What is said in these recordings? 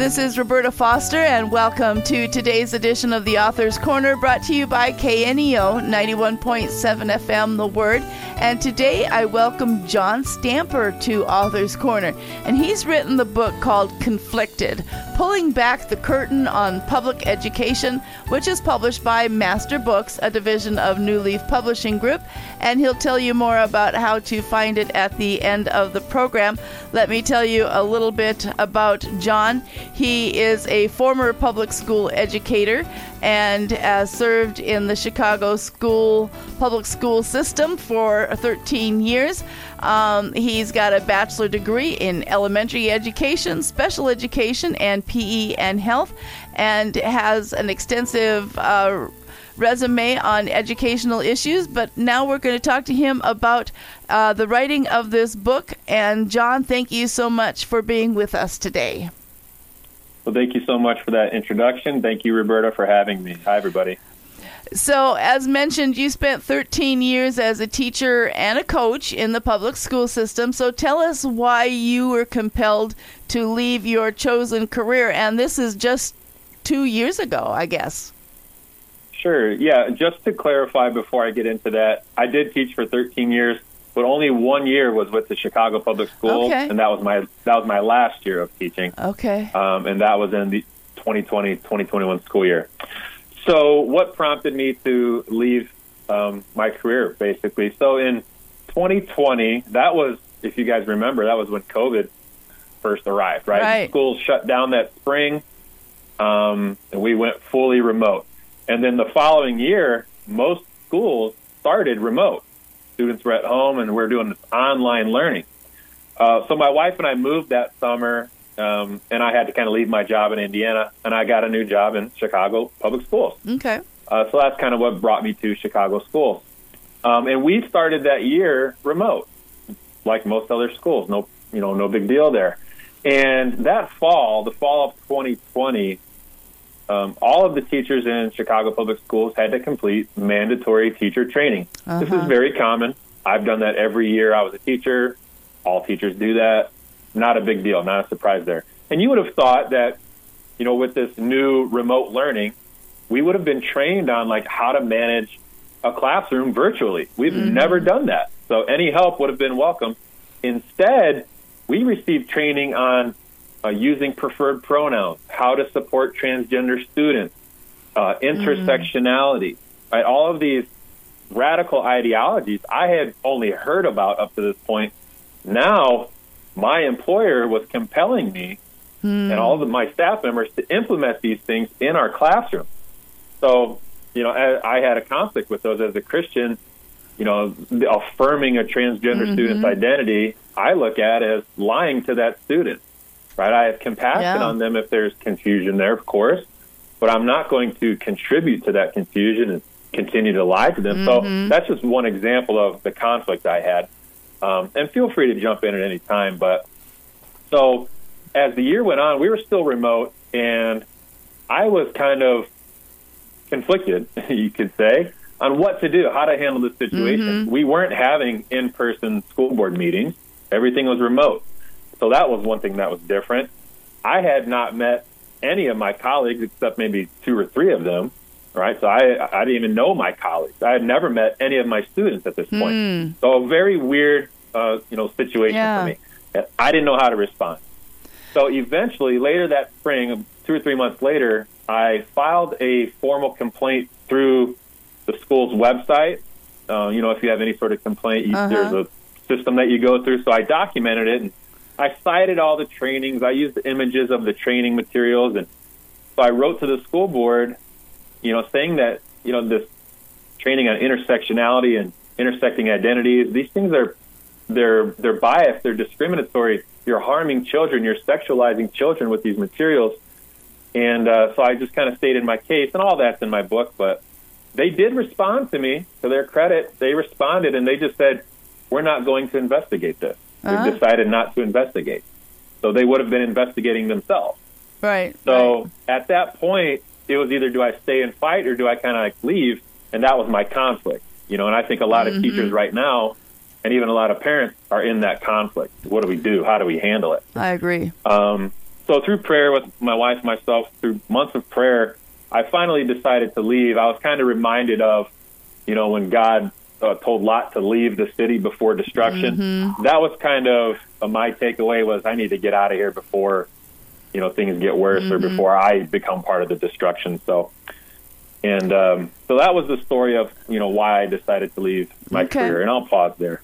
This is Roberta Foster, and welcome to today's edition of the Author's Corner, brought to you by KNEO 91.7 FM The Word. And today I welcome John Stamper to Author's Corner, and he's written the book called Conflicted Pulling Back the Curtain on Public Education, which is published by Master Books, a division of New Leaf Publishing Group. And he'll tell you more about how to find it at the end of the program. Let me tell you a little bit about John. He is a former public school educator and has served in the Chicago school public school system for 13 years. Um, he's got a bachelor degree in elementary education, special education, and PE and health, and has an extensive uh, resume on educational issues. But now we're going to talk to him about uh, the writing of this book. And John, thank you so much for being with us today. Well, thank you so much for that introduction. Thank you, Roberta, for having me. Hi, everybody. So, as mentioned, you spent 13 years as a teacher and a coach in the public school system. So, tell us why you were compelled to leave your chosen career. And this is just two years ago, I guess. Sure. Yeah. Just to clarify before I get into that, I did teach for 13 years but only one year was with the Chicago Public Schools, okay. and that was my that was my last year of teaching. Okay. Um, and that was in the 2020-2021 school year. So, what prompted me to leave um, my career, basically? So, in 2020, that was, if you guys remember, that was when COVID first arrived, right? right. Schools shut down that spring, um, and we went fully remote. And then the following year, most schools started remote students were at home and we are doing online learning. Uh, so my wife and I moved that summer, um, and I had to kind of leave my job in Indiana, and I got a new job in Chicago public schools. Okay. Uh, so that's kind of what brought me to Chicago schools. Um, and we started that year remote, like most other schools. No, you know, no big deal there. And that fall, the fall of 2020, um, all of the teachers in Chicago Public Schools had to complete mandatory teacher training. Uh-huh. This is uh-huh. very common. I've done that every year I was a teacher. All teachers do that. Not a big deal, not a surprise there. And you would have thought that, you know, with this new remote learning, we would have been trained on like how to manage a classroom virtually. We've mm-hmm. never done that. So any help would have been welcome. Instead, we received training on uh, using preferred pronouns, how to support transgender students, uh, intersectionality, mm-hmm. right? All of these radical ideologies I had only heard about up to this point. Now, my employer was compelling me mm. and all of my staff members to implement these things in our classroom. So, you know, I, I had a conflict with those as a Christian. You know, affirming a transgender mm-hmm. student's identity, I look at as lying to that student right? I have compassion yeah. on them if there's confusion there, of course, but I'm not going to contribute to that confusion and continue to lie to them. Mm-hmm. So that's just one example of the conflict I had. Um, and feel free to jump in at any time. But so as the year went on, we were still remote, and I was kind of conflicted, you could say, on what to do, how to handle this situation. Mm-hmm. We weren't having in person school board meetings, everything was remote. So that was one thing that was different. I had not met any of my colleagues except maybe two or three of them. Right, so I I didn't even know my colleagues. I had never met any of my students at this point. Mm. So a very weird, uh, you know, situation yeah. for me. I didn't know how to respond. So eventually, later that spring, two or three months later, I filed a formal complaint through the school's website. Uh, you know, if you have any sort of complaint, you, uh-huh. there's a system that you go through. So I documented it and I cited all the trainings. I used the images of the training materials, and so I wrote to the school board, you know, saying that you know this training on intersectionality and intersecting identities. These things are they're they're biased. They're discriminatory. You're harming children. You're sexualizing children with these materials. And uh, so I just kind of stated my case, and all that's in my book. But they did respond to me. To their credit, they responded, and they just said, "We're not going to investigate this." Uh-huh. have decided not to investigate. So they would have been investigating themselves. Right. So right. at that point, it was either do I stay and fight or do I kind of like leave? And that was my conflict. You know, and I think a lot of mm-hmm. teachers right now, and even a lot of parents, are in that conflict. What do we do? How do we handle it? I agree. Um, so through prayer with my wife myself, through months of prayer, I finally decided to leave. I was kind of reminded of, you know, when God uh, told Lot to leave the city before destruction. Mm-hmm. That was kind of uh, my takeaway was I need to get out of here before, you know, things get worse mm-hmm. or before I become part of the destruction. So, and um, so that was the story of you know why I decided to leave my okay. career, and I'll pause there.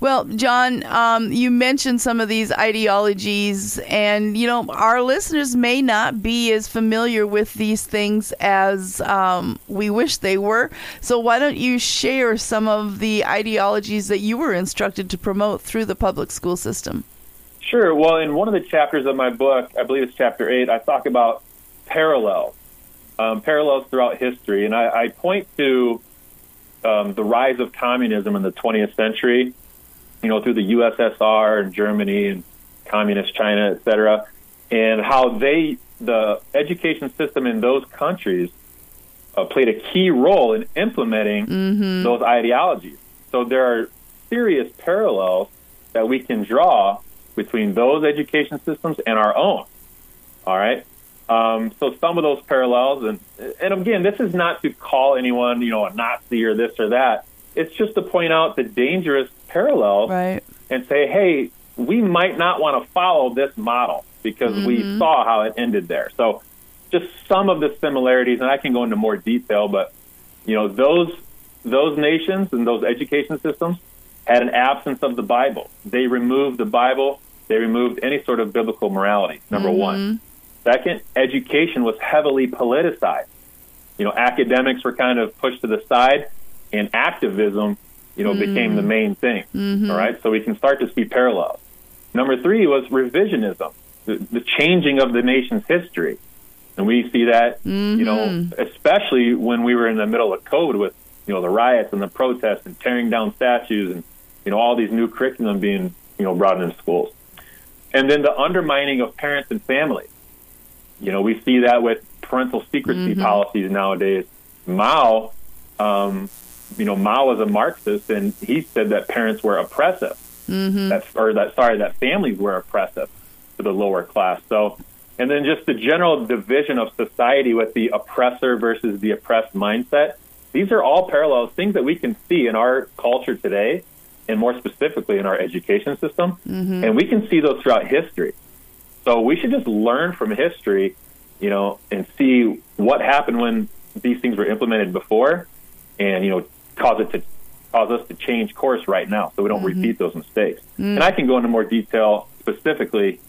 Well, John, um, you mentioned some of these ideologies, and you know our listeners may not be as familiar with these things as um, we wish they were. So why don't you share some of the ideologies that you were instructed to promote through the public school system? Sure. Well, in one of the chapters of my book, I believe it's chapter eight, I talk about parallels um, parallels throughout history, and I, I point to um, the rise of communism in the 20th century. You know, through the USSR and Germany and communist China, et cetera, and how they the education system in those countries uh, played a key role in implementing mm-hmm. those ideologies. So there are serious parallels that we can draw between those education systems and our own. All right. Um, so some of those parallels, and and again, this is not to call anyone, you know, a Nazi or this or that. It's just to point out the dangerous parallels right. and say, hey, we might not want to follow this model because mm-hmm. we saw how it ended there. So just some of the similarities, and I can go into more detail, but you know, those those nations and those education systems had an absence of the Bible. They removed the Bible. They removed any sort of biblical morality. Number mm-hmm. one. Second, education was heavily politicized. You know, academics were kind of pushed to the side, and activism, you know, mm. became the main thing. Mm-hmm. All right, so we can start to see parallels. Number three was revisionism, the, the changing of the nation's history, and we see that, mm-hmm. you know, mm-hmm. especially when we were in the middle of COVID with you know the riots and the protests and tearing down statues and you know all these new curriculum being you know brought into schools, and then the undermining of parents and families you know, we see that with parental secrecy mm-hmm. policies nowadays. Mao, um, you know, Mao was a Marxist, and he said that parents were oppressive. Mm-hmm. That, or that, sorry, that families were oppressive to the lower class. So, and then just the general division of society with the oppressor versus the oppressed mindset. These are all parallels, things that we can see in our culture today, and more specifically in our education system. Mm-hmm. And we can see those throughout history. So we should just learn from history, you know, and see what happened when these things were implemented before, and you know, cause it to cause us to change course right now, so we don't mm-hmm. repeat those mistakes. Mm. And I can go into more detail specifically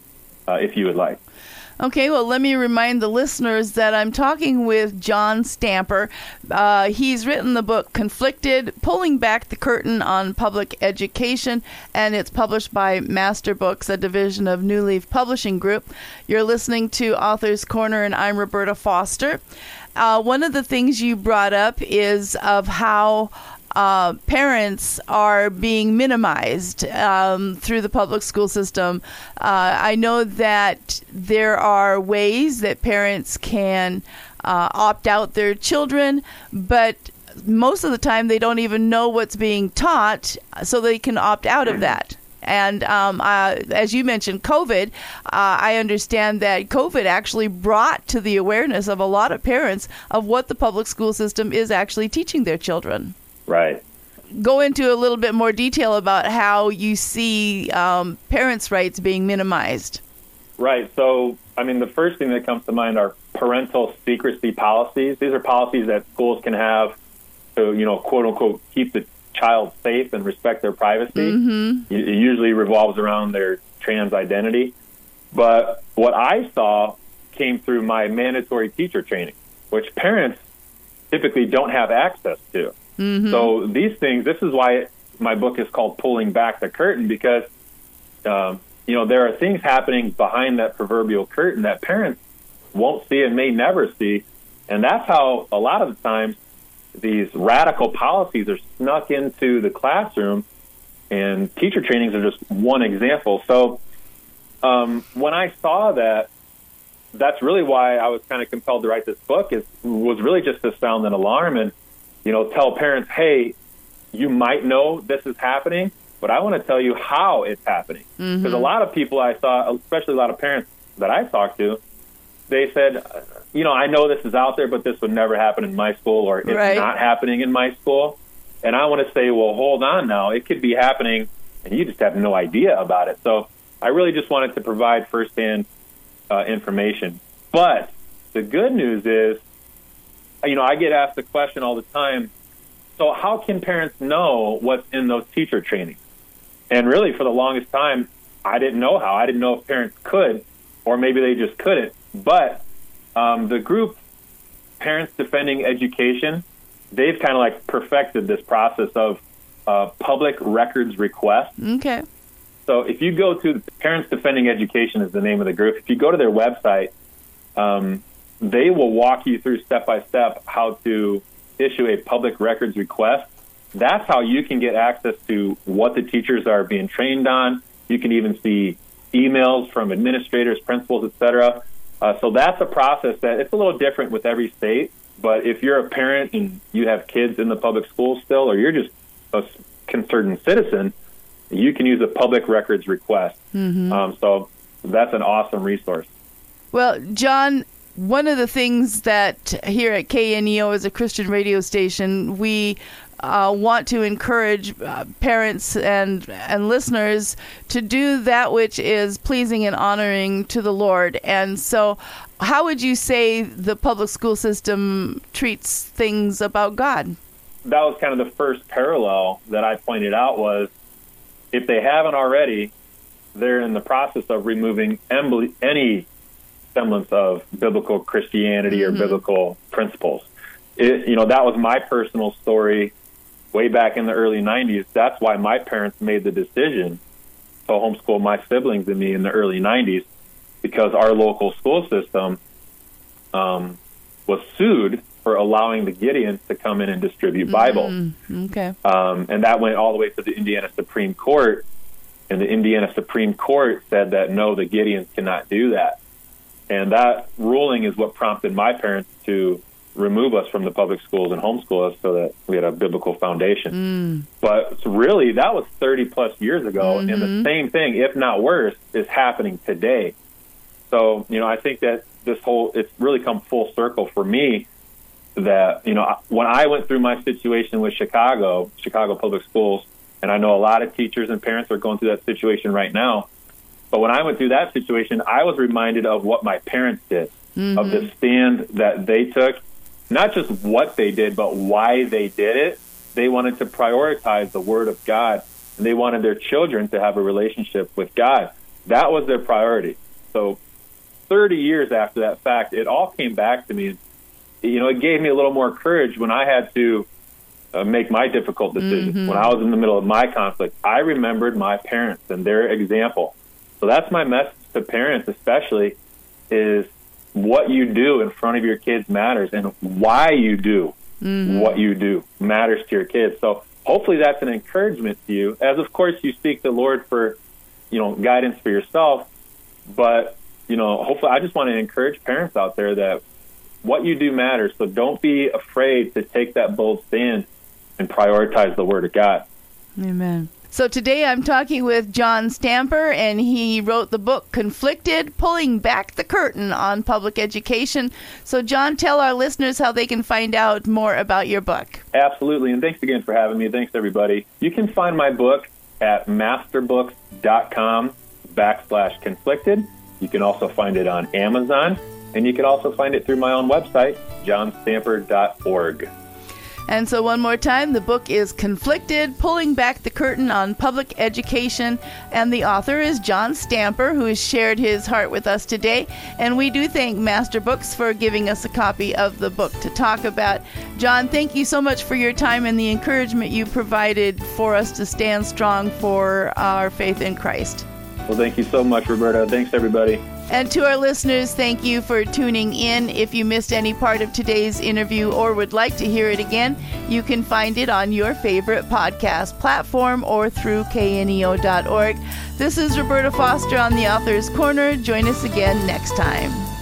uh, if you would like. Okay, well, let me remind the listeners that I'm talking with John Stamper. Uh, he's written the book Conflicted Pulling Back the Curtain on Public Education, and it's published by Master Books, a division of New Leaf Publishing Group. You're listening to Author's Corner, and I'm Roberta Foster. Uh, one of the things you brought up is of how uh, parents are being minimized um, through the public school system. Uh, I know that there are ways that parents can uh, opt out their children, but most of the time they don't even know what's being taught, so they can opt out of that. And um, uh, as you mentioned, COVID, uh, I understand that COVID actually brought to the awareness of a lot of parents of what the public school system is actually teaching their children. Right. Go into a little bit more detail about how you see um, parents' rights being minimized. Right. So, I mean, the first thing that comes to mind are parental secrecy policies. These are policies that schools can have to, you know, quote unquote, keep the child safe and respect their privacy. Mm-hmm. It usually revolves around their trans identity. But what I saw came through my mandatory teacher training, which parents typically don't have access to. Mm-hmm. So these things, this is why my book is called Pulling Back the Curtain because, um, you know, there are things happening behind that proverbial curtain that parents won't see and may never see. And that's how a lot of the times these radical policies are snuck into the classroom and teacher trainings are just one example. So um, when I saw that, that's really why I was kind of compelled to write this book. Is was really just to sound an alarm and you know, tell parents, hey, you might know this is happening, but I want to tell you how it's happening. Because mm-hmm. a lot of people I saw, especially a lot of parents, that I talked to, they said, you know, I know this is out there, but this would never happen in my school, or it's Right. not happening in my school. And I want to say, well, hold on now. It could be happening, and you just have no idea about it. So I really just wanted to provide firsthand uh, information. But the good news is, you know, I get asked the question all the time. So how can parents know what's in those teacher trainings? And really, for the longest time, I didn't know how. I didn't know if parents could, or maybe they just couldn't. But um, the group, Parents Defending Education, they've kind of like perfected this process of uh, public records request. Okay. So if you go to Parents Defending Education is the name of the group. If you go to their website, um, they will walk you through step by step how to issue a public records request. That's how you can get access to what the teachers are being trained on. You can even see emails from administrators, principals, etc. Uh, so that's a process that it's a little different with every state. But if you're a parent and you have kids in the public schools still, or you're just a concerned citizen, you can use a public records request. Um, so that's an awesome resource. Well, John, one of the things that here at KNEO as a Christian radio station, we uh, want to encourage uh, parents and and listeners to do that which is pleasing and honoring to the Lord. And so, how would you say the public school system treats things about God? That was kind of the first parallel that I pointed out was if they haven't already, they're in the process of removing embly- any semblance of biblical Christianity or biblical principles. It, you know, that was my personal story way back in the early 90s. That's why my parents made the decision to homeschool my siblings and me in the early 90s because our local school system um, was sued for allowing the Gideons to come in and distribute Bibles. Okay. Um, and that went all the way to the Indiana Supreme Court. And the Indiana Supreme Court said that no, the Gideons cannot do that. And that ruling is what prompted my parents to remove us from the public schools and homeschool us so that we had a biblical foundation. Mm. But really, that was 30 plus years ago. And the mm-hmm. same thing, if not worse, is happening today. So, you know, I think that this whole, it's really come full circle for me that, you know, when I went through my situation with Chicago, Chicago Public Schools, and I know a lot of teachers and parents are going through that situation right now. But when I went through that situation, I was reminded of what my parents did, of the stand that they took, not just what they did, but why they did it. They wanted to prioritize the Word of God, and they wanted their children to have a relationship with God. That was their priority. So, 30 years after that fact, it all came back to me. You know, it gave me a little more courage when I had to uh, make my difficult decisions. When I was in the middle of my conflict, I remembered my parents and their example. So that's my message to parents, especially, is what you do in front of your kids matters, and why you do mm-hmm. what you do matters to your kids. So hopefully that's an encouragement to you, as of course you seek the Lord for, you know, guidance for yourself. But you know, hopefully, I just want to encourage parents out there that what you do matters. So don't be afraid to take that bold stand and prioritize the Word of God. Amen. So today I'm talking with John Stamper, and he wrote the book Conflicted Pulling Back the Curtain on Public Education. So, John, tell our listeners how they can find out more about your book. Absolutely. And thanks again for having me. Thanks, everybody. You can find my book at masterbooks.com backslash conflicted. You can also find it on Amazon, and you can also find it through my own website, johnstamper.org. And so, one more time, the book is Conflicted Pulling Back the Curtain on Public Education. And the author is John Stamper, who has shared his heart with us today. And we do thank Master Books for giving us a copy of the book to talk about. John, thank you so much for your time and the encouragement you provided for us to stand strong for our faith in Christ. Well, thank you so much, Roberta. Thanks, everybody. And to our listeners, thank you for tuning in. If you missed any part of today's interview or would like to hear it again, you can find it on your favorite podcast platform or through kneo.org. This is Roberta Foster on the Author's Corner. Join us again next time.